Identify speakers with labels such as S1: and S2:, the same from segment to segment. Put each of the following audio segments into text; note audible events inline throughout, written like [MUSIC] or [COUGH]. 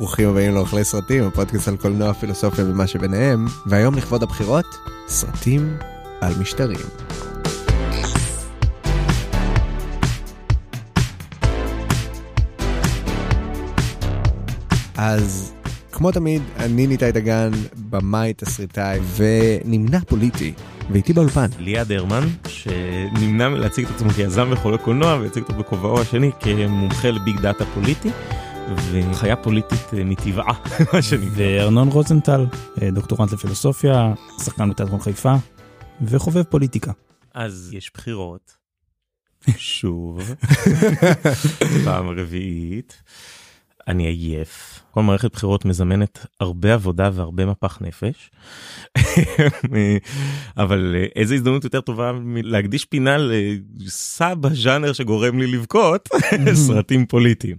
S1: ברוכים הבאים לאוכלי סרטים, הפודקאסט על קולנוע, פילוסופיה ומה שביניהם, והיום לכבוד הבחירות, סרטים על משטרים. אז כמו תמיד, אני ניתאי דגן, במאי, תסריטאי ונמנע פוליטי, ואיתי באולפן.
S2: ליעד הרמן, שנמנע מלהציג את עצמו כיזם וחולה קולנוע, ויציג אותו בכובעו השני כמומחה לביג דאטה פוליטי. וחיה פוליטית אה, מטבעה, [LAUGHS] מה שנקרא.
S3: וארנון רוזנטל, אה, דוקטורנט לפילוסופיה, שחקן בתיאטרון חיפה, וחובב פוליטיקה.
S2: אז יש בחירות, [LAUGHS] שוב, [LAUGHS] פעם רביעית. אני עייף. כל מערכת בחירות מזמנת הרבה עבודה והרבה מפח נפש. [LAUGHS] אבל אה, איזה הזדמנות יותר טובה להקדיש פינה לסאב הז'אנר שגורם לי לבכות, [LAUGHS] סרטים פוליטיים.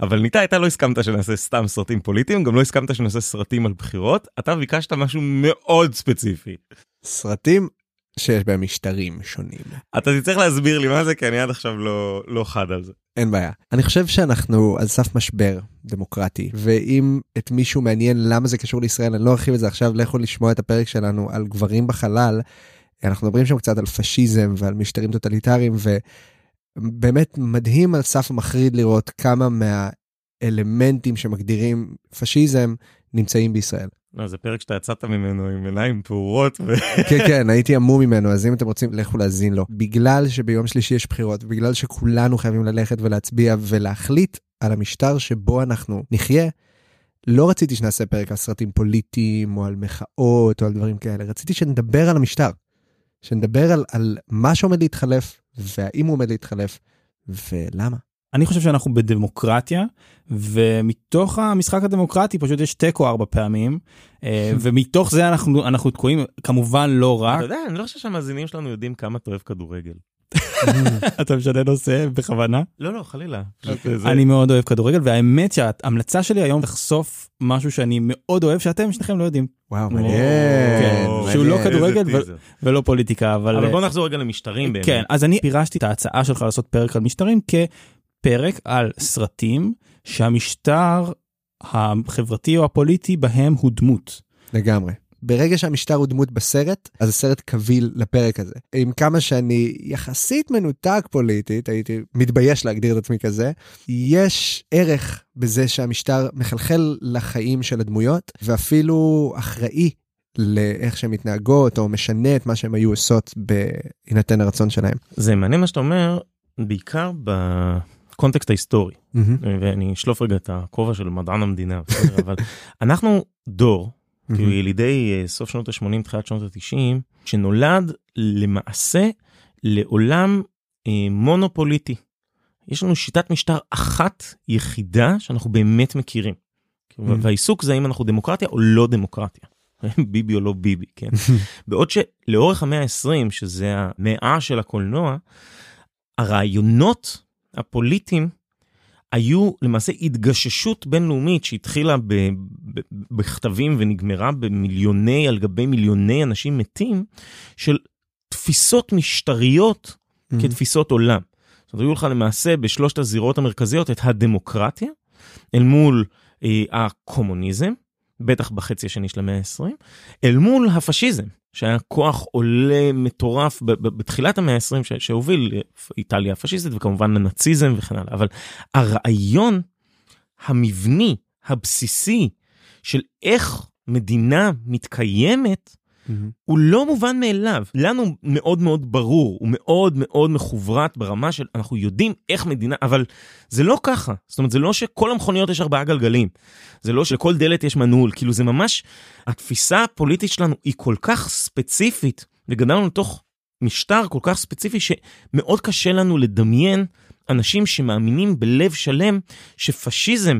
S2: אבל ניתאי, אתה לא הסכמת שנעשה סתם סרטים פוליטיים, גם לא הסכמת שנעשה סרטים על בחירות, אתה ביקשת משהו מאוד ספציפי.
S1: סרטים שיש בהם משטרים שונים.
S2: אתה תצטרך להסביר לי מה זה, כי אני עד עכשיו לא, לא חד על זה.
S1: אין בעיה. אני חושב שאנחנו על סף משבר דמוקרטי, ואם את מישהו מעניין למה זה קשור לישראל, אני לא ארחיב את זה עכשיו, לכו לשמוע את הפרק שלנו על גברים בחלל. אנחנו מדברים שם קצת על פשיזם ועל משטרים טוטליטריים, ובאמת מדהים על סף המחריד לראות כמה מהאלמנטים שמגדירים פשיזם נמצאים בישראל.
S2: לא, זה פרק שאתה יצאת ממנו עם עיניים פעורות. ו... [LAUGHS]
S1: כן, כן, הייתי המום ממנו, אז אם אתם רוצים, לכו להאזין לו. בגלל שביום שלישי יש בחירות, בגלל שכולנו חייבים ללכת ולהצביע ולהחליט על המשטר שבו אנחנו נחיה, לא רציתי שנעשה פרק על סרטים פוליטיים או על מחאות או על דברים כאלה, רציתי שנדבר על המשטר. שנדבר על, על מה שעומד להתחלף והאם הוא עומד להתחלף ולמה.
S3: אני חושב שאנחנו בדמוקרטיה, ומתוך המשחק הדמוקרטי פשוט יש תיקו ארבע פעמים, אה, [LAUGHS] ומתוך זה אנחנו, אנחנו תקועים, כמובן לא רק.
S2: אתה יודע, אני לא חושב שהמאזינים שלנו יודעים כמה אתה אוהב כדורגל. [LAUGHS]
S3: אתה משנה נושא בכוונה?
S2: לא, לא, חלילה.
S3: אני מאוד אוהב כדורגל, והאמת שההמלצה שלי היום לחשוף משהו שאני מאוד אוהב, שאתם שניכם לא יודעים.
S1: וואו, מעניין.
S3: כן, שהוא לא כדורגל ולא פוליטיקה, אבל...
S2: אבל בוא נחזור רגע למשטרים באמת.
S3: כן, אז אני פירשתי את ההצעה שלך לעשות פרק על משטרים כ... פרק על סרטים שהמשטר החברתי או הפוליטי בהם הוא דמות.
S1: לגמרי. ברגע שהמשטר הוא דמות בסרט, אז הסרט קביל לפרק הזה. עם כמה שאני יחסית מנותק פוליטית, הייתי מתבייש להגדיר את עצמי כזה, יש ערך בזה שהמשטר מחלחל לחיים של הדמויות, ואפילו אחראי לאיך שהן מתנהגות, או משנה את מה שהן היו עושות בהינתן הרצון שלהם.
S2: זה מעניין מה שאתה אומר, בעיקר ב... הקונטקסט ההיסטורי, mm-hmm. ואני אשלוף רגע את הכובע של מדען המדינה, אבל [LAUGHS] אנחנו דור, mm-hmm. כאילו ילידי אה, סוף שנות ה-80, תחילת שנות ה-90, שנולד למעשה לעולם אה, מונופוליטי. יש לנו שיטת משטר אחת יחידה שאנחנו באמת מכירים. Mm-hmm. והעיסוק זה האם אנחנו דמוקרטיה או לא דמוקרטיה. [LAUGHS] ביבי או לא ביבי, כן? בעוד שלאורך המאה ה-20, שזה המאה של הקולנוע, הרעיונות הפוליטיים היו למעשה התגששות בינלאומית שהתחילה ב, ב, בכתבים ונגמרה במיליוני על גבי מיליוני אנשים מתים של תפיסות משטריות mm-hmm. כתפיסות עולם. זאת אומרת, היו לך למעשה בשלושת הזירות המרכזיות את הדמוקרטיה אל מול אה, הקומוניזם, בטח בחצי השני של המאה ה-20, אל מול הפשיזם. שהיה כוח עולה מטורף בתחילת המאה ה-20 שהוביל איטליה הפשיסטית וכמובן הנאציזם וכן הלאה, אבל הרעיון המבני, הבסיסי, של איך מדינה מתקיימת, mm-hmm. הוא לא מובן מאליו. לנו מאוד מאוד ברור, הוא מאוד מאוד מחוברת ברמה של אנחנו יודעים איך מדינה, אבל זה לא ככה. זאת אומרת, זה לא שכל המכוניות יש ארבעה גלגלים. זה לא שלכל דלת יש מנעול, כאילו זה ממש, התפיסה הפוליטית שלנו היא כל כך ספציפית, וגדלנו לתוך משטר כל כך ספציפי שמאוד קשה לנו לדמיין אנשים שמאמינים בלב שלם שפשיזם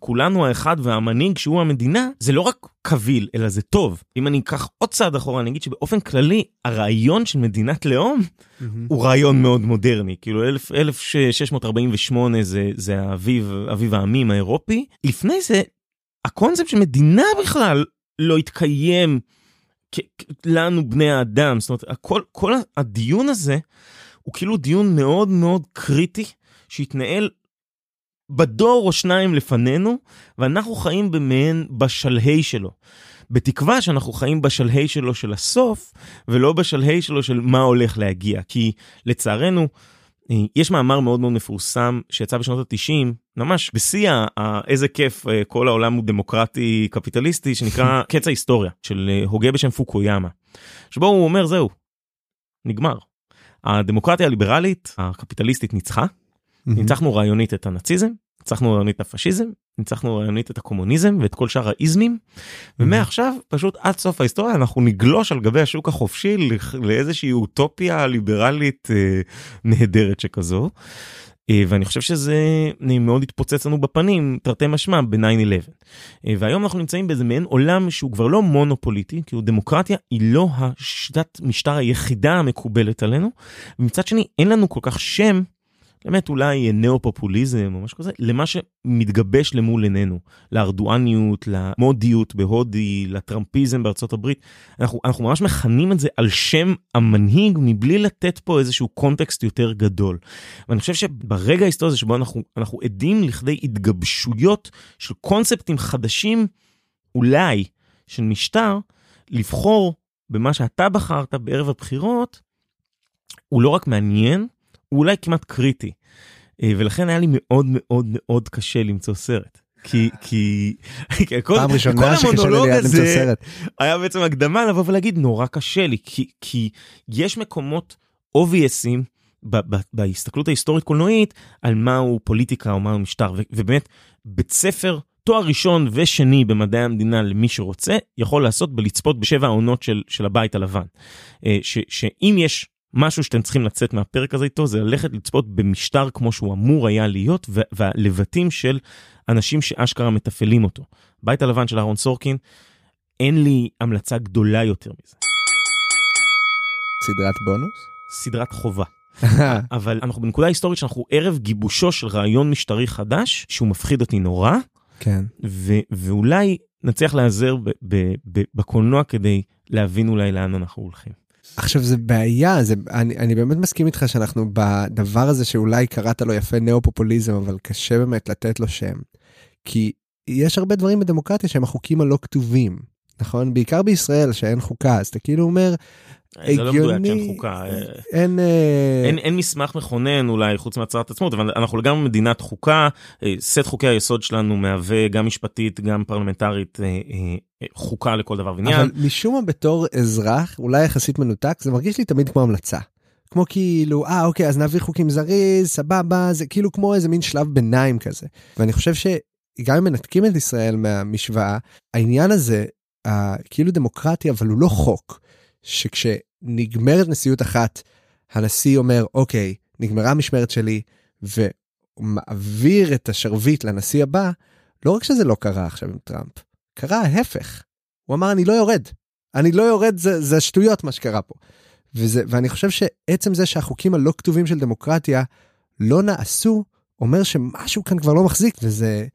S2: כולנו האחד והמנהיג שהוא המדינה, זה לא רק קביל, אלא זה טוב. אם אני אקח עוד צעד אחורה, אני אגיד שבאופן כללי, הרעיון של מדינת לאום mm-hmm. הוא רעיון מאוד מודרני. כאילו 1648 זה, זה האביב, אביב העמים האירופי. לפני זה, הקונספט של מדינה בכלל לא התקיים לנו בני האדם. זאת אומרת, הכל, כל הדיון הזה הוא כאילו דיון מאוד מאוד קריטי שהתנהל בדור או שניים לפנינו, ואנחנו חיים במעין בשלהי שלו. בתקווה שאנחנו חיים בשלהי שלו של הסוף, ולא בשלהי שלו של מה הולך להגיע. כי לצערנו, יש מאמר מאוד מאוד מפורסם שיצא בשנות ה-90, ממש בשיא איזה כיף אה, כל העולם הוא דמוקרטי קפיטליסטי, שנקרא [LAUGHS] קץ ההיסטוריה, של אה, הוגה בשם פוקויאמה. שבו הוא אומר זהו, נגמר. הדמוקרטיה הליברלית הקפיטליסטית ניצחה, ניצחנו רעיונית את הנאציזם, ניצחנו רעיונית את הפשיזם, ניצחנו רעיונית את הקומוניזם ואת כל שאר האיזמים, ומעכשיו פשוט עד סוף ההיסטוריה אנחנו נגלוש על גבי השוק החופשי לאיזושהי אוטופיה ליברלית אה, נהדרת שכזו. אה, ואני חושב שזה מאוד התפוצץ לנו בפנים, תרתי משמע, ב-9-11. אה, והיום אנחנו נמצאים באיזה מעין עולם שהוא כבר לא מונופוליטי, כאילו דמוקרטיה היא לא השיטת משטר היחידה המקובלת עלינו, ומצד שני אין לנו כל כך שם באמת אולי נאו-פופוליזם או משהו כזה, למה שמתגבש למול עינינו, לארדואניות, למודיות בהודי, לטראמפיזם בארצות הברית. אנחנו, אנחנו ממש מכנים את זה על שם המנהיג מבלי לתת פה איזשהו קונטקסט יותר גדול. ואני חושב שברגע ההיסטורי הזה שבו אנחנו, אנחנו עדים לכדי התגבשויות של קונספטים חדשים, אולי, של משטר, לבחור במה שאתה בחרת בערב הבחירות, הוא לא רק מעניין, הוא אולי כמעט קריטי. אה, ולכן היה לי מאוד מאוד מאוד קשה למצוא סרט. כי כי
S1: פעם ראשונה שקשה לי למצוא סרט
S2: היה בעצם הקדמה לבוא ולהגיד נורא קשה לי כי כי יש מקומות אובייסים בהסתכלות ההיסטורית קולנועית על מהו פוליטיקה או מהו משטר ובאמת בית ספר תואר ראשון ושני במדעי המדינה למי שרוצה יכול לעשות בלצפות בשבע העונות של, של הבית הלבן. אה, ש, שאם יש משהו שאתם צריכים לצאת מהפרק הזה איתו זה ללכת לצפות במשטר כמו שהוא אמור היה להיות והלבטים של אנשים שאשכרה מתפעלים אותו. בית הלבן של אהרון סורקין, אין לי המלצה גדולה יותר מזה.
S1: סדרת בונוס?
S2: סדרת חובה. [LAUGHS] אבל אנחנו בנקודה היסטורית שאנחנו ערב גיבושו של רעיון משטרי חדש שהוא מפחיד אותי נורא.
S1: כן.
S2: ו- ואולי נצליח להיעזר בקולנוע כדי להבין אולי לאן אנחנו הולכים.
S1: עכשיו זה בעיה, זה, אני, אני באמת מסכים איתך שאנחנו בדבר הזה שאולי קראת לו יפה נאו-פופוליזם, אבל קשה באמת לתת לו שם. כי יש הרבה דברים בדמוקרטיה שהם החוקים הלא כתובים, נכון? בעיקר בישראל שאין חוקה, אז אתה כאילו אומר,
S2: הגיוני, זה לא מדויק שאין חוקה.
S1: אין,
S2: אה, אין, אין מסמך מכונן אולי חוץ מהצהרת עצמאות, אבל אנחנו לגמרי מדינת חוקה, אה, סט חוקי היסוד שלנו מהווה גם משפטית, גם פרלמנטרית, אה, חוקה לכל דבר ועניין.
S1: אבל משום מה בתור אזרח, אולי יחסית מנותק, זה מרגיש לי תמיד כמו המלצה. כמו כאילו, אה אוקיי, אז נעביר חוקים זריז, סבבה, זה כאילו כמו איזה מין שלב ביניים כזה. ואני חושב שגם אם מנתקים את ישראל מהמשוואה, העניין הזה, כאילו דמוקרטיה, אבל הוא לא חוק. שכשנגמרת נשיאות אחת, הנשיא אומר, אוקיי, נגמרה המשמרת שלי, ומעביר את השרביט לנשיא הבא, לא רק שזה לא קרה עכשיו עם טראמפ, קרה ההפך. הוא אמר, אני לא יורד. אני לא יורד, זה, זה שטויות מה שקרה פה. וזה, ואני חושב שעצם זה שהחוקים הלא כתובים של דמוקרטיה לא נעשו, אומר שמשהו כאן כבר לא מחזיק, וזה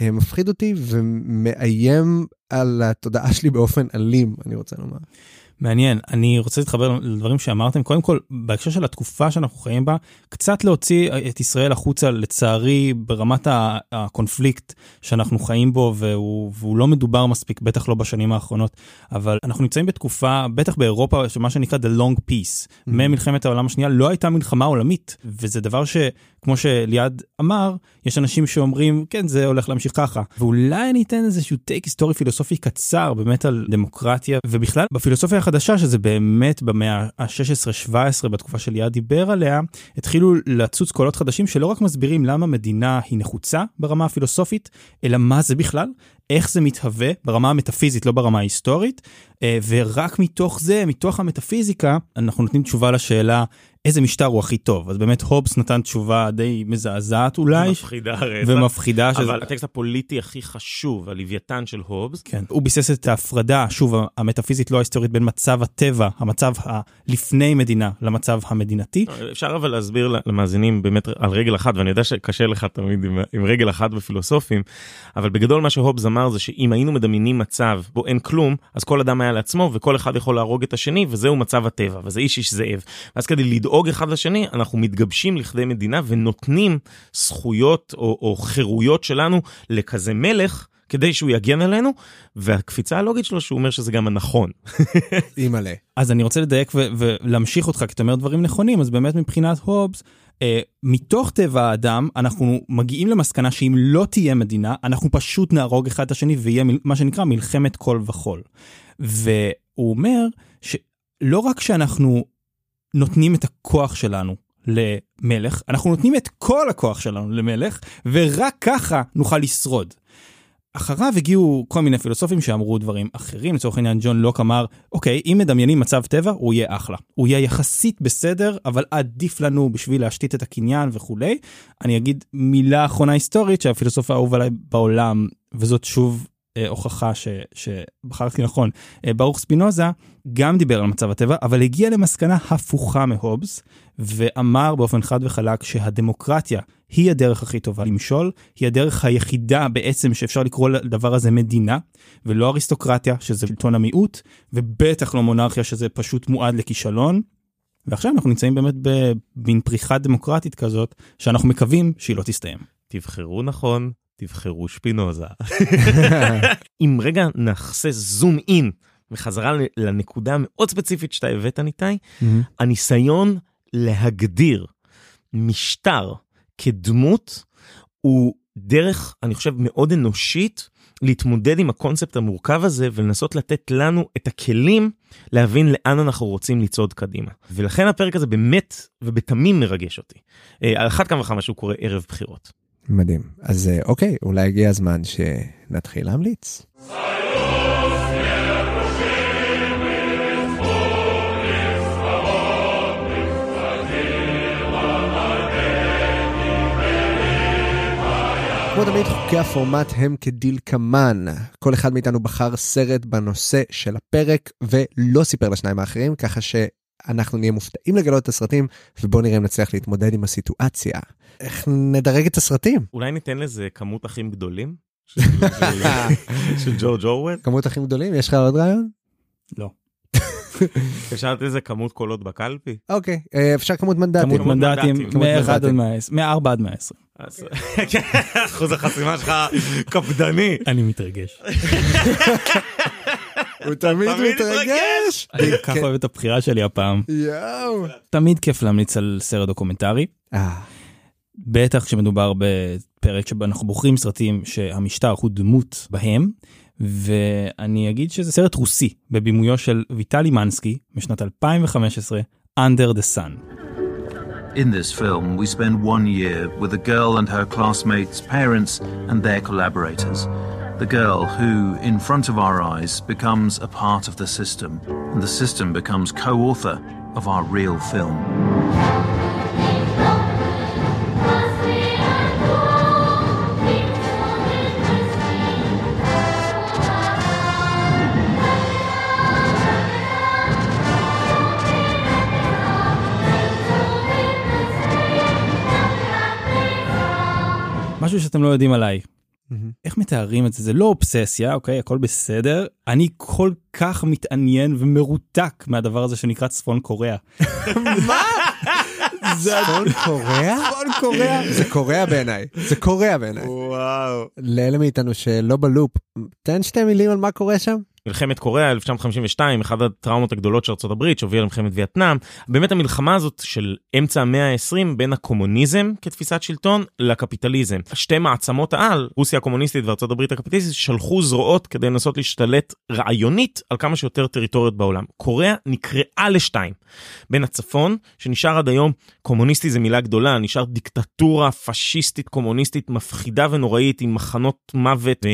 S1: אה, מפחיד אותי ומאיים על התודעה שלי באופן אלים, אני רוצה לומר.
S3: מעניין, אני רוצה להתחבר לדברים שאמרתם. קודם כל, בהקשר של התקופה שאנחנו חיים בה, קצת להוציא את ישראל החוצה, לצערי, ברמת הקונפליקט שאנחנו חיים בו, והוא, והוא לא מדובר מספיק, בטח לא בשנים האחרונות, אבל אנחנו נמצאים בתקופה, בטח באירופה, שמה שנקרא The Long Peace. Mm-hmm. ממלחמת העולם השנייה לא הייתה מלחמה עולמית, וזה דבר ש... כמו שליעד אמר, יש אנשים שאומרים, כן, זה הולך להמשיך ככה. ואולי אני אתן איזשהו טייק היסטורי פילוסופי קצר באמת על דמוקרטיה, ובכלל בפילוסופיה החדשה, שזה באמת במאה ה-16-17, בתקופה שליעד דיבר עליה, התחילו לצוץ קולות חדשים שלא רק מסבירים למה מדינה היא נחוצה ברמה הפילוסופית, אלא מה זה בכלל, איך זה מתהווה ברמה המטאפיזית, לא ברמה ההיסטורית, אה, ורק מתוך זה, מתוך המטאפיזיקה, אנחנו נותנים תשובה לשאלה איזה משטר הוא הכי טוב? אז באמת הובס נתן תשובה די מזעזעת אולי
S2: מפחידה
S3: ומפחידה
S2: אבל שזה... הטקסט הפוליטי הכי חשוב הלוויתן של הובס.
S3: כן הוא ביסס את ההפרדה שוב המטאפיזית לא ההיסטורית בין מצב הטבע המצב הלפני מדינה למצב המדינתי.
S2: אפשר אבל להסביר למאזינים באמת על רגל אחת ואני יודע שקשה לך תמיד עם, עם רגל אחת בפילוסופים אבל בגדול מה שהובס אמר זה שאם היינו מדמיינים מצב בו אין כלום אז כל אדם היה לעצמו וכל אחד יכול להרוג את השני וזהו מצב הטבע וזה איש איש זאב. ואז כדי לדאוג ללעוג אחד לשני, אנחנו מתגבשים לכדי מדינה ונותנים זכויות או, או חירויות שלנו לכזה מלך. כדי שהוא יגן עלינו, והקפיצה הלוגית שלו שהוא אומר שזה גם הנכון. [LAUGHS]
S1: אימא'לה.
S3: אז אני רוצה לדייק ולהמשיך אותך, כי אתה אומר דברים נכונים, אז באמת מבחינת הובס, אה, מתוך טבע האדם, אנחנו מגיעים למסקנה שאם לא תהיה מדינה, אנחנו פשוט נהרוג אחד את השני ויהיה מל- מה שנקרא מלחמת כל וכול. והוא אומר שלא רק שאנחנו נותנים את הכוח שלנו למלך, אנחנו נותנים את כל הכוח שלנו למלך, ורק ככה נוכל לשרוד. אחריו הגיעו כל מיני פילוסופים שאמרו דברים אחרים, לצורך העניין ג'ון לוק אמר, אוקיי, אם מדמיינים מצב טבע, הוא יהיה אחלה. הוא יהיה יחסית בסדר, אבל עדיף לנו בשביל להשתית את הקניין וכולי. אני אגיד מילה אחרונה היסטורית שהפילוסוף האהוב עליי בעולם, וזאת שוב הוכחה ש, שבחרתי נכון, אה, ברוך ספינוזה גם דיבר על מצב הטבע, אבל הגיע למסקנה הפוכה מהובס, ואמר באופן חד וחלק שהדמוקרטיה היא הדרך הכי טובה למשול, היא הדרך היחידה בעצם שאפשר לקרוא לדבר הזה מדינה, ולא אריסטוקרטיה, שזה שלטון המיעוט, ובטח לא מונרכיה, שזה פשוט מועד לכישלון. ועכשיו אנחנו נמצאים באמת במין פריחה דמוקרטית כזאת, שאנחנו מקווים שהיא לא תסתיים.
S2: תבחרו נכון, תבחרו שפינוזה. [LAUGHS] אם רגע נעשה זום אין וחזרה לנקודה המאוד ספציפית שאתה הבאת ניתאי, הניסיון להגדיר משטר כדמות הוא דרך, אני חושב, מאוד אנושית להתמודד עם הקונספט המורכב הזה ולנסות לתת לנו את הכלים להבין לאן אנחנו רוצים לצעוד קדימה. ולכן הפרק הזה באמת ובתמים מרגש אותי. אה, על אחת כמה וכמה שהוא קורה ערב בחירות.
S1: מדהים. אז אה, אוקיי, אולי הגיע הזמן שנתחיל להמליץ. כמו תמיד חוקי הפורמט הם כדלקמן. כל אחד מאיתנו בחר סרט בנושא של הפרק ולא סיפר לשניים האחרים, ככה שאנחנו נהיה מופתעים לגלות את הסרטים, ובואו נראה אם נצליח להתמודד עם הסיטואציה. איך נדרג את הסרטים?
S2: אולי ניתן לזה כמות אחים גדולים? [LAUGHS] של- ג'ורג' אורוול?
S1: כמות אחים גדולים? יש לך עוד רעיון?
S3: לא. [LAUGHS]
S2: אפשר לתת איזה כמות קולות בקלפי?
S1: אוקיי, אה, אפשר כמות מנדטים.
S3: כמות מנדטים
S2: מנדטים.
S3: מ-1 עד
S1: מנדטים.
S3: 110, מ-4 עד 120.
S2: אז- [LAUGHS] אחוז החסימה שלך קפדני.
S3: אני מתרגש.
S1: הוא
S2: תמיד
S1: מתרגש.
S3: אני כל כך אוהב את הבחירה שלי הפעם.
S1: יואו.
S3: תמיד כיף להמליץ על סרט דוקומנטרי.
S1: אה,
S3: בטח כשמדובר בפרק שבו אנחנו בוחרים סרטים שהמשטר הוא דמות בהם. ואני אגיד שזה סרט רוסי בבימויו של ויטלי מנסקי משנת 2015, Under the Sun.
S4: In this film, we spend one year with a girl and her classmates, parents, and their collaborators. The girl who, in front of our eyes, becomes a part of the system, and the system becomes co author of our real film.
S3: משהו שאתם לא יודעים עליי. איך מתארים את זה? זה לא אובססיה, אוקיי? הכל בסדר. אני כל כך מתעניין ומרותק מהדבר הזה שנקרא צפון קוריאה. [LAUGHS]
S1: צפון קוריאה?
S3: צפון קוריאה.
S1: זה קוריאה בעיניי. זה קוריאה בעיניי.
S2: וואו.
S1: לאלה מאיתנו שלא בלופ, תן שתי מילים על מה קורה שם.
S2: מלחמת קוריאה 1952 אחת הטראומות הגדולות של ארה"ב שהובילה למלחמת וייטנאם באמת המלחמה הזאת של אמצע המאה ה-20 בין הקומוניזם כתפיסת שלטון לקפיטליזם. שתי מעצמות העל רוסיה הקומוניסטית וארה"ב הקפיטליסטית שלחו זרועות כדי לנסות להשתלט רעיונית על כמה שיותר טריטוריות בעולם. קוריאה נקרעה לשתיים בין הצפון שנשאר עד היום קומוניסטי זה מילה גדולה נשאר דיקטטורה פשיסטית קומוניסטית מפחידה ונוראית עם מחנות מוות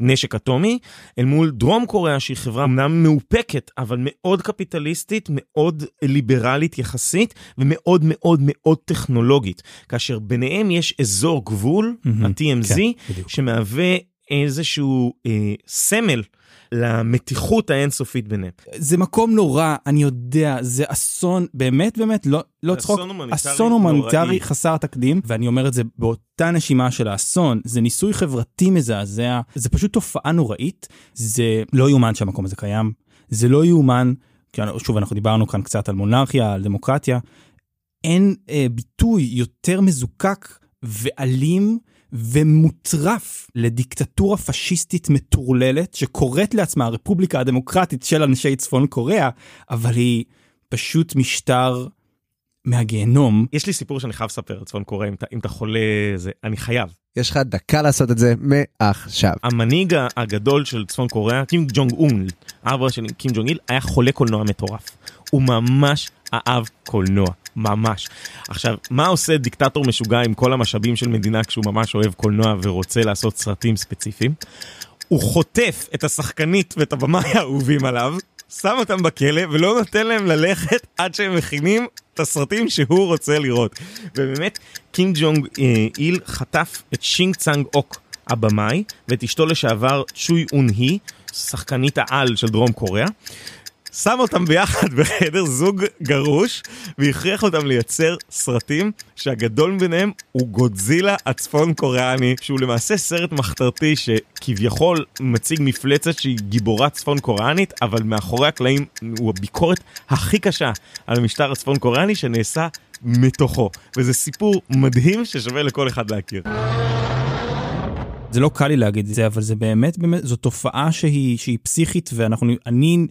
S2: ונשק אטומי אל מול דרום קוריאה שהיא חברה אמנם מאופקת אבל מאוד קפיטליסטית מאוד ליברלית יחסית ומאוד מאוד מאוד טכנולוגית כאשר ביניהם יש אזור גבול
S3: מהמם,
S2: ה-TMZ
S3: כן, בדיוק.
S2: שמהווה איזשהו אה, סמל למתיחות האינסופית ביניהם.
S3: זה מקום נורא, אני יודע, זה אסון, באמת באמת, לא, לא צחוק,
S2: אסון הומניטרי.
S3: חסר תקדים, ואני אומר את זה באותה נשימה של האסון, זה ניסוי חברתי מזעזע, זה פשוט תופעה נוראית, זה לא יאומן שהמקום הזה קיים, זה לא יאומן, שוב אנחנו דיברנו כאן קצת על מונרכיה, על דמוקרטיה, אין אה, ביטוי יותר מזוקק ואלים ומוטרף לדיקטטורה פשיסטית מטורללת שקוראת לעצמה הרפובליקה הדמוקרטית של אנשי צפון קוריאה, אבל היא פשוט משטר מהגיהנום.
S2: יש לי סיפור שאני חייב לספר על צפון קוריאה, אם אם אתה חולה, זה, אני חייב.
S1: יש לך דקה לעשות את זה מעכשיו.
S2: המנהיג הגדול של צפון קוריאה, קים ג'ונג און, אבא של קים ג'ונג איל, היה חולה קולנוע מטורף. הוא ממש אהב קולנוע, ממש. עכשיו, מה עושה דיקטטור משוגע עם כל המשאבים של מדינה כשהוא ממש אוהב קולנוע ורוצה לעשות סרטים ספציפיים? הוא חוטף את השחקנית ואת הבמאי האהובים עליו, שם אותם בכלא ולא נותן להם ללכת עד שהם מכינים את הסרטים שהוא רוצה לראות. ובאמת, קים ג'ונג אה, איל חטף את שין סאנג אוק, הבמאי, ואת אשתו לשעבר צ'וי און הי, שחקנית העל של דרום קוריאה. שם אותם ביחד בחדר זוג גרוש והכריח אותם לייצר סרטים שהגדול ביניהם הוא גודזילה הצפון קוריאני שהוא למעשה סרט מחתרתי שכביכול מציג מפלצת שהיא גיבורה צפון קוריאנית אבל מאחורי הקלעים הוא הביקורת הכי קשה על המשטר הצפון קוריאני שנעשה מתוכו וזה סיפור מדהים ששווה לכל אחד להכיר.
S3: זה לא קל לי להגיד את זה, אבל זה באמת, באמת, זו תופעה שהיא, שהיא פסיכית, ואנחנו, אני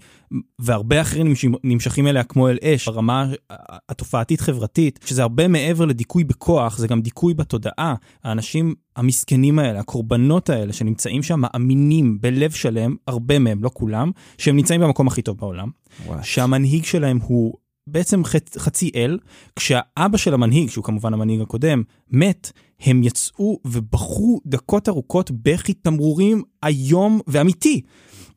S3: והרבה אחרים נמשכים אליה כמו אל אש, ברמה התופעתית-חברתית, שזה הרבה מעבר לדיכוי בכוח, זה גם דיכוי בתודעה. האנשים המסכנים האלה, הקורבנות האלה, שנמצאים שם, מאמינים בלב שלם, הרבה מהם, לא כולם, שהם נמצאים במקום הכי טוב בעולם. What? שהמנהיג שלהם הוא בעצם חצ, חצי אל, כשהאבא של המנהיג, שהוא כמובן המנהיג הקודם, מת, הם יצאו ובכו דקות ארוכות בכי תמרורים איום ואמיתי.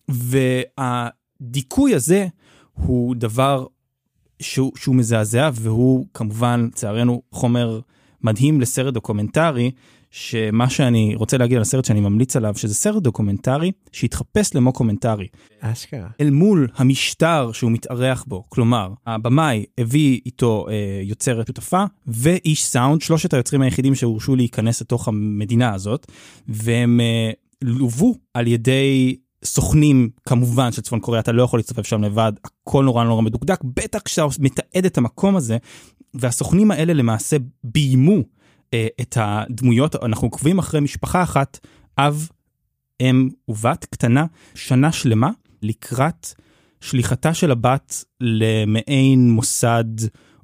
S3: והדיכוי הזה הוא דבר שהוא, שהוא מזעזע, והוא כמובן, לצערנו, חומר מדהים לסרט דוקומנטרי, שמה שאני רוצה להגיד על הסרט שאני ממליץ עליו, שזה סרט דוקומנטרי שהתחפש למוקומנטרי.
S1: אשכרה.
S3: אל מול המשטר שהוא מתארח בו, כלומר, הבמאי הביא איתו אה, יוצרת שותפה ואיש סאונד, שלושת היוצרים היחידים שהורשו להיכנס לתוך המדינה הזאת, והם אה, לוו על ידי סוכנים כמובן של צפון קוריאה אתה לא יכול להצטופף שם לבד הכל נורא נורא מדוקדק בטח כשאתה מתעד את המקום הזה והסוכנים האלה למעשה ביימו את הדמויות, אנחנו עוקבים אחרי משפחה אחת, אב, אם ובת קטנה, שנה שלמה, לקראת שליחתה של הבת למעין מוסד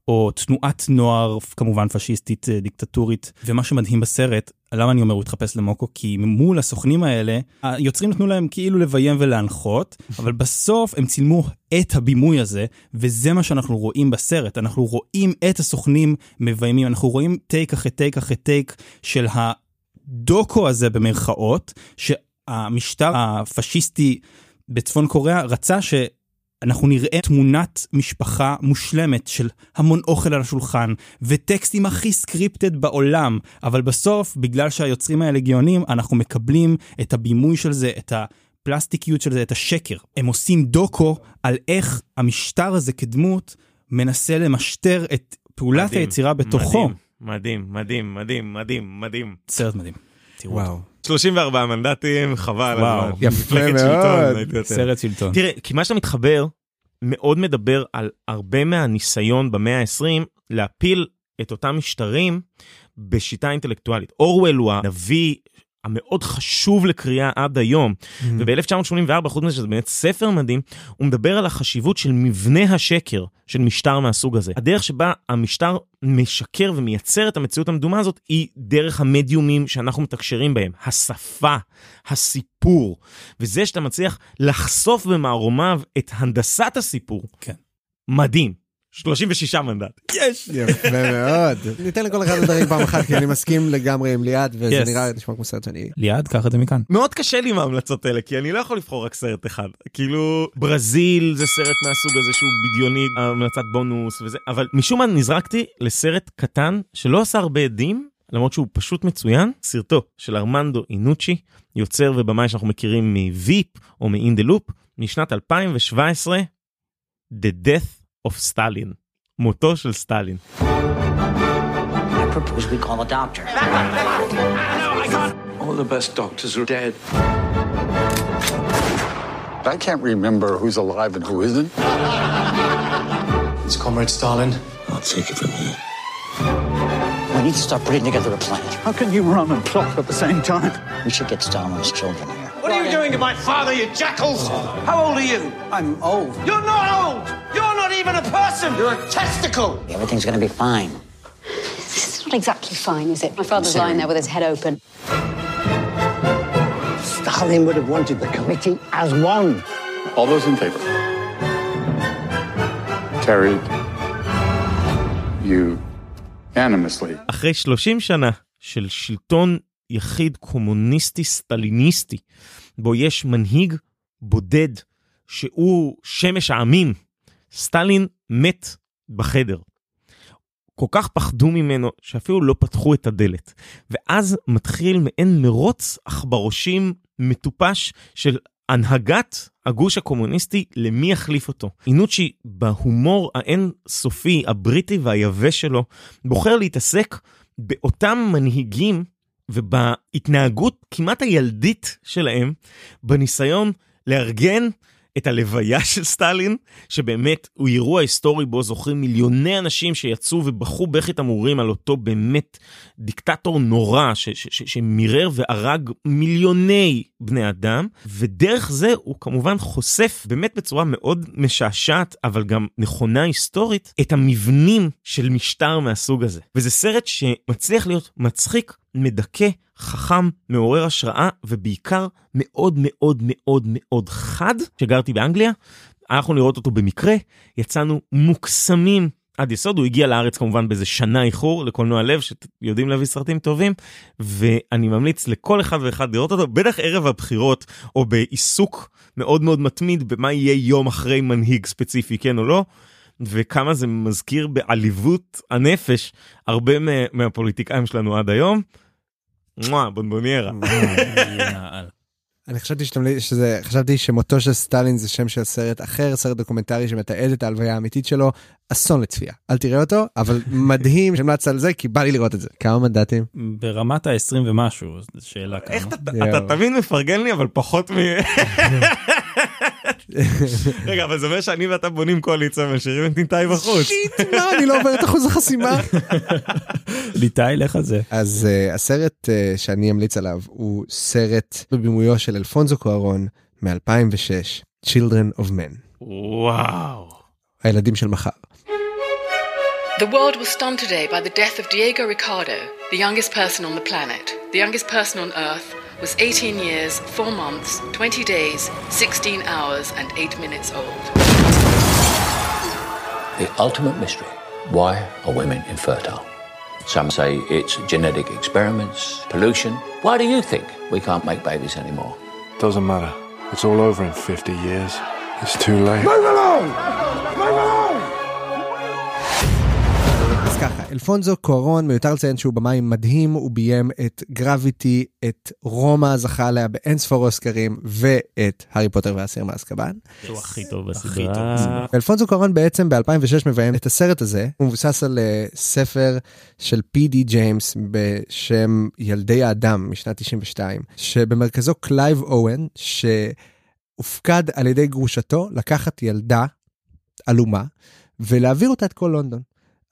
S3: או תנועת נוער, כמובן פשיסטית אה, דיקטטורית. ומה שמדהים בסרט, למה אני אומר הוא התחפש למוקו? כי מול הסוכנים האלה, היוצרים נתנו להם כאילו לביים ולהנחות, אבל בסוף הם צילמו את הבימוי הזה, וזה מה שאנחנו רואים בסרט. אנחנו רואים את הסוכנים מביימים, אנחנו רואים טייק אחרי טייק אחרי טייק של הדוקו הזה במרכאות, שהמשטר הפשיסטי בצפון קוריאה רצה ש... אנחנו נראה תמונת משפחה מושלמת של המון אוכל על השולחן, וטקסטים הכי סקריפטד בעולם, אבל בסוף, בגלל שהיוצרים האלה גאונים, אנחנו מקבלים את הבימוי של זה, את הפלסטיקיות של זה, את השקר. הם עושים דוקו על איך המשטר הזה כדמות מנסה למשטר את פעולת מדהים, היצירה בתוכו.
S2: מדהים, מדהים, מדהים, מדהים, מדהים.
S3: סרט מדהים.
S1: תראו וואו.
S2: 34 מנדטים, חבל. וואו,
S1: יפה מאוד.
S3: סרט שלטון.
S2: תראה, כי מה שאתה מתחבר, מאוד מדבר על הרבה מהניסיון במאה ה-20 להפיל את אותם משטרים בשיטה אינטלקטואלית. אורוול הוא הנביא המאוד חשוב לקריאה עד היום. Mm-hmm. וב-1984, חוץ מזה שזה באמת ספר מדהים, הוא מדבר על החשיבות של מבנה השקר של משטר מהסוג הזה. הדרך שבה המשטר משקר ומייצר את המציאות המדומה הזאת היא דרך המדיומים שאנחנו מתקשרים בהם. השפה, הסיפור, וזה שאתה מצליח לחשוף במערומיו את הנדסת הסיפור.
S3: כן.
S2: מדהים. 36 מנדט.
S1: יש! יפה מאוד. ניתן לכל אחד לדבר פעם אחת, כי אני מסכים לגמרי עם ליעד, וזה נראה, נשמע כמו סרט שאני...
S3: ליעד, קח את זה מכאן.
S2: מאוד קשה לי עם ההמלצות האלה, כי אני לא יכול לבחור רק סרט אחד. כאילו, ברזיל זה סרט מהסוג הזה שהוא בדיוני, המלצת בונוס וזה, אבל משום מה נזרקתי לסרט קטן שלא עשה הרבה עדים, למרות שהוא פשוט מצוין, סרטו של ארמנדו אינוצ'י, יוצר ובמאי שאנחנו מכירים מוויפ או the Loop, משנת 2017, The Death of Stalin, מותו של סטלין.
S5: All the best doctors are dead. I can't remember who's alive and who isn't. It's Comrade Stalin.
S6: I'll take it from here. need to start putting together a plan.
S5: How can you run and plot at the same time?
S6: We should get Stalin's children here.
S7: What are you doing to my father, you jackals? How old are you?
S5: I'm old.
S7: You're not old! Not even a person! You're a testicle!
S6: Everything's gonna be fine.
S8: This is not exactly fine, is it? My father's lying there with his head open.
S6: Stalin would have wanted the committee as one.
S5: All those in favor? Carried. Unanimously.
S2: אחרי 30 שנה של שלטון יחיד קומוניסטי סטליניסטי, בו יש מנהיג בודד שהוא שמש העמים, סטלין מת בחדר. כל כך פחדו ממנו שאפילו לא פתחו את הדלת. ואז מתחיל מעין מרוץ עכברושים מטופש של הנהגת הגוש הקומוניסטי למי יחליף אותו. אינוצ'י בהומור האין סופי הבריטי והיבש שלו בוחר להתעסק באותם מנהיגים ובהתנהגות כמעט הילדית שלהם בניסיון לארגן את הלוויה של סטלין, שבאמת הוא אירוע היסטורי בו זוכרים מיליוני אנשים שיצאו ובכו בכי תמרורים על אותו באמת דיקטטור נורא שמירר והרג מיליוני בני אדם, ודרך זה הוא כמובן חושף באמת בצורה מאוד משעשעת, אבל גם נכונה היסטורית, את המבנים של משטר מהסוג הזה. וזה סרט שמצליח להיות מצחיק, מדכא, חכם, מעורר השראה, ובעיקר מאוד מאוד מאוד מאוד חד. כשגרתי באנגליה, הלכנו לראות אותו במקרה, יצאנו מוקסמים עד יסוד, הוא הגיע לארץ כמובן באיזה שנה איחור לקולנוע לב, שיודעים להביא סרטים טובים, ואני ממליץ לכל אחד ואחד לראות אותו, בטח ערב הבחירות, או בעיסוק מאוד מאוד מתמיד במה יהיה יום אחרי מנהיג ספציפי, כן או לא. וכמה זה מזכיר בעליבות הנפש הרבה מה- מהפוליטיקאים שלנו עד היום. מואה, בונבוניירה.
S1: אני חשבתי שאתם, שזה, חשבתי שמותו של סטלין זה שם של סרט אחר, סרט דוקומנטרי שמתעד את ההלוויה האמיתית שלו, אסון לצפייה. אל תראה אותו, אבל מדהים שהמלצת על זה, כי בא לי לראות את זה. כמה מנדטים?
S3: ברמת ה-20 ומשהו, זו שאלה כמה.
S2: איך אתה. אתה תמיד מפרגן לי אבל פחות מ... [LAUGHS] [LAUGHS] רגע אבל זה אומר שאני ואתה בונים קואליציה ומשאירים את ניתאי בחוץ.
S1: שיט, מה, אני לא עובר את אחוז החסימה. [LAUGHS]
S3: ליטאי, לך על זה.
S1: אז uh, הסרט uh, שאני אמליץ עליו הוא סרט בבימויו של אלפונזו קוארון מ-2006, Children of Men,
S2: וואו.
S1: הילדים של מחר.
S9: The world was stunned today by the death of Diego Ricardo, the youngest person on the planet. The youngest person on Earth was 18 years, 4 months, 20 days, 16 hours, and 8 minutes old.
S10: The ultimate mystery why are women infertile? Some say it's genetic experiments, pollution. Why do you think we can't make babies anymore?
S11: Doesn't matter. It's all over in 50 years. It's too late.
S1: Move along! Move along! אלפונזו קוארון, מיותר לציין שהוא במאי מדהים, הוא ביים את גרביטי, את רומא, זכה עליה באין ספור אוסקרים, ואת הארי פוטר והאסיר מאזקבאן.
S2: הוא הכי טוב
S3: הכי טוב
S2: בסדרה.
S1: אלפונזו קוארון בעצם ב-2006 מביים את הסרט הזה, הוא מבוסס על אה, ספר של פי די ג'יימס בשם ילדי האדם משנת 92, שבמרכזו קלייב אוון, שהופקד על ידי גרושתו לקחת ילדה עלומה ולהעביר אותה את כל לונדון.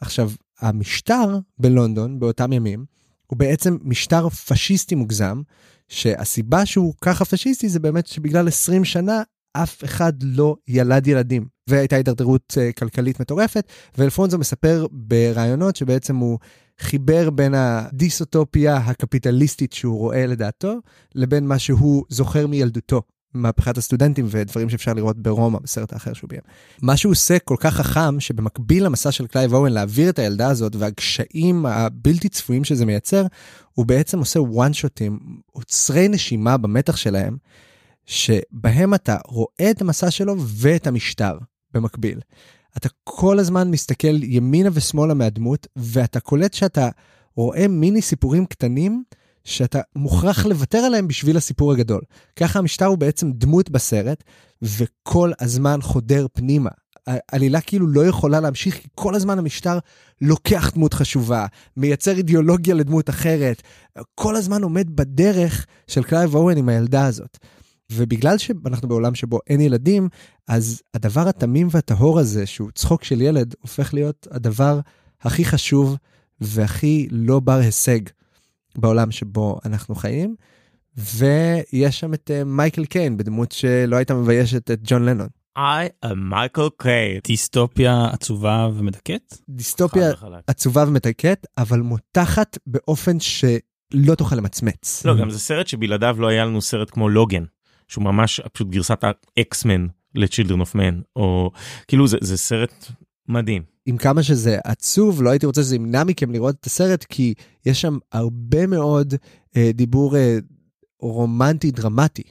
S1: עכשיו, המשטר בלונדון באותם ימים הוא בעצם משטר פשיסטי מוגזם, שהסיבה שהוא ככה פשיסטי זה באמת שבגלל 20 שנה אף אחד לא ילד ילדים, והייתה הידרדרות אה, כלכלית מטורפת, ואלפונזו מספר ברעיונות שבעצם הוא חיבר בין הדיסוטופיה הקפיטליסטית שהוא רואה לדעתו, לבין מה שהוא זוכר מילדותו. מהפכת הסטודנטים ודברים שאפשר לראות ברומא בסרט האחר שהוא ביים. מה שהוא עושה כל כך חכם שבמקביל למסע של קלייב אוון להעביר את הילדה הזאת והקשיים הבלתי צפויים שזה מייצר, הוא בעצם עושה one shot ים, עוצרי נשימה במתח שלהם, שבהם אתה רואה את המסע שלו ואת המשטר במקביל. אתה כל הזמן מסתכל ימינה ושמאלה מהדמות ואתה קולט שאתה רואה מיני סיפורים קטנים שאתה מוכרח לוותר עליהם בשביל הסיפור הגדול. ככה המשטר הוא בעצם דמות בסרט, וכל הזמן חודר פנימה. העלילה כאילו לא יכולה להמשיך, כי כל הזמן המשטר לוקח דמות חשובה, מייצר אידיאולוגיה לדמות אחרת, כל הזמן עומד בדרך של קלייב אוון עם הילדה הזאת. ובגלל שאנחנו בעולם שבו אין ילדים, אז הדבר התמים והטהור הזה, שהוא צחוק של ילד, הופך להיות הדבר הכי חשוב והכי לא בר הישג בעולם שבו אנחנו חיים. ויש שם את אה, מייקל קיין בדמות שלא הייתה מביישת את ג'ון לנון.
S2: I am Michael Caine.
S3: דיסטופיה עצובה ומדכאת?
S1: דיסטופיה. עצובה ומתקת, אבל מותחת באופן שלא תוכל למצמץ.
S2: לא, גם זה סרט שבלעדיו לא היה לנו סרט כמו לוגן, שהוא ממש פשוט גרסת האקסמן ל-Children of Men, או כאילו זה, זה סרט מדהים.
S1: עם כמה שזה עצוב, לא הייתי רוצה שזה ימנע מכם לראות את הסרט, כי יש שם הרבה מאוד אה, דיבור אה, רומנטי דרמטי.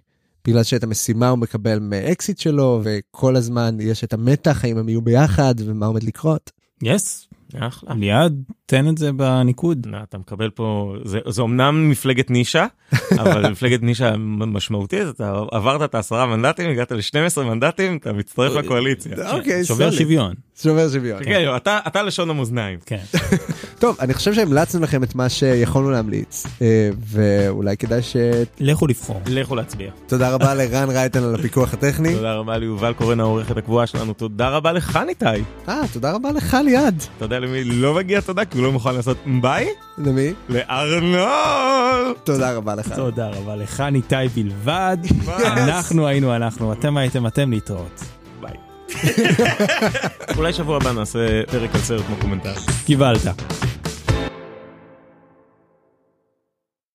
S1: בגלל שאת המשימה הוא מקבל מאקסיט שלו, וכל הזמן יש את המתח, האם הם יהיו ביחד, ומה עומד לקרות.
S3: יס,
S2: אחלה.
S3: ליעד, תן את זה בניקוד.
S2: מה, [LAUGHS] אתה מקבל פה, זה, זה אומנם מפלגת נישה, [LAUGHS] אבל מפלגת נישה משמעותית, אתה עברת את העשרה מנדטים, הגעת ל-12 מנדטים, אתה מצטרף לקואליציה.
S1: אוקיי,
S3: שובר. שוויון.
S1: שובר שוויון.
S2: כן, אתה, אתה לשון המאזניים.
S3: כן. [LAUGHS]
S1: טוב, אני חושב שהמלצנו לכם את מה שיכולנו להמליץ, אה, ואולי כדאי ש...
S3: לכו לבחור.
S2: לכו להצביע.
S1: תודה רבה לרן רייטן על הפיקוח הטכני.
S2: תודה רבה ליובל קורן העורכת הקבועה שלנו, תודה רבה לך ניתאי.
S1: אה, תודה רבה לך ליעד.
S2: יודע למי לא מגיע תודה כי הוא לא מוכן לעשות ביי?
S1: למי?
S2: לארנול!
S1: תודה רבה לך.
S3: תודה רבה לך ניתאי בלבד. [LAUGHS] אנחנו היינו אנחנו, אתם הייתם אתם להתראות.
S2: ביי. [LAUGHS] אולי שבוע הבא נעשה פרק על סרט מוקומנטרי.
S3: קיבלת.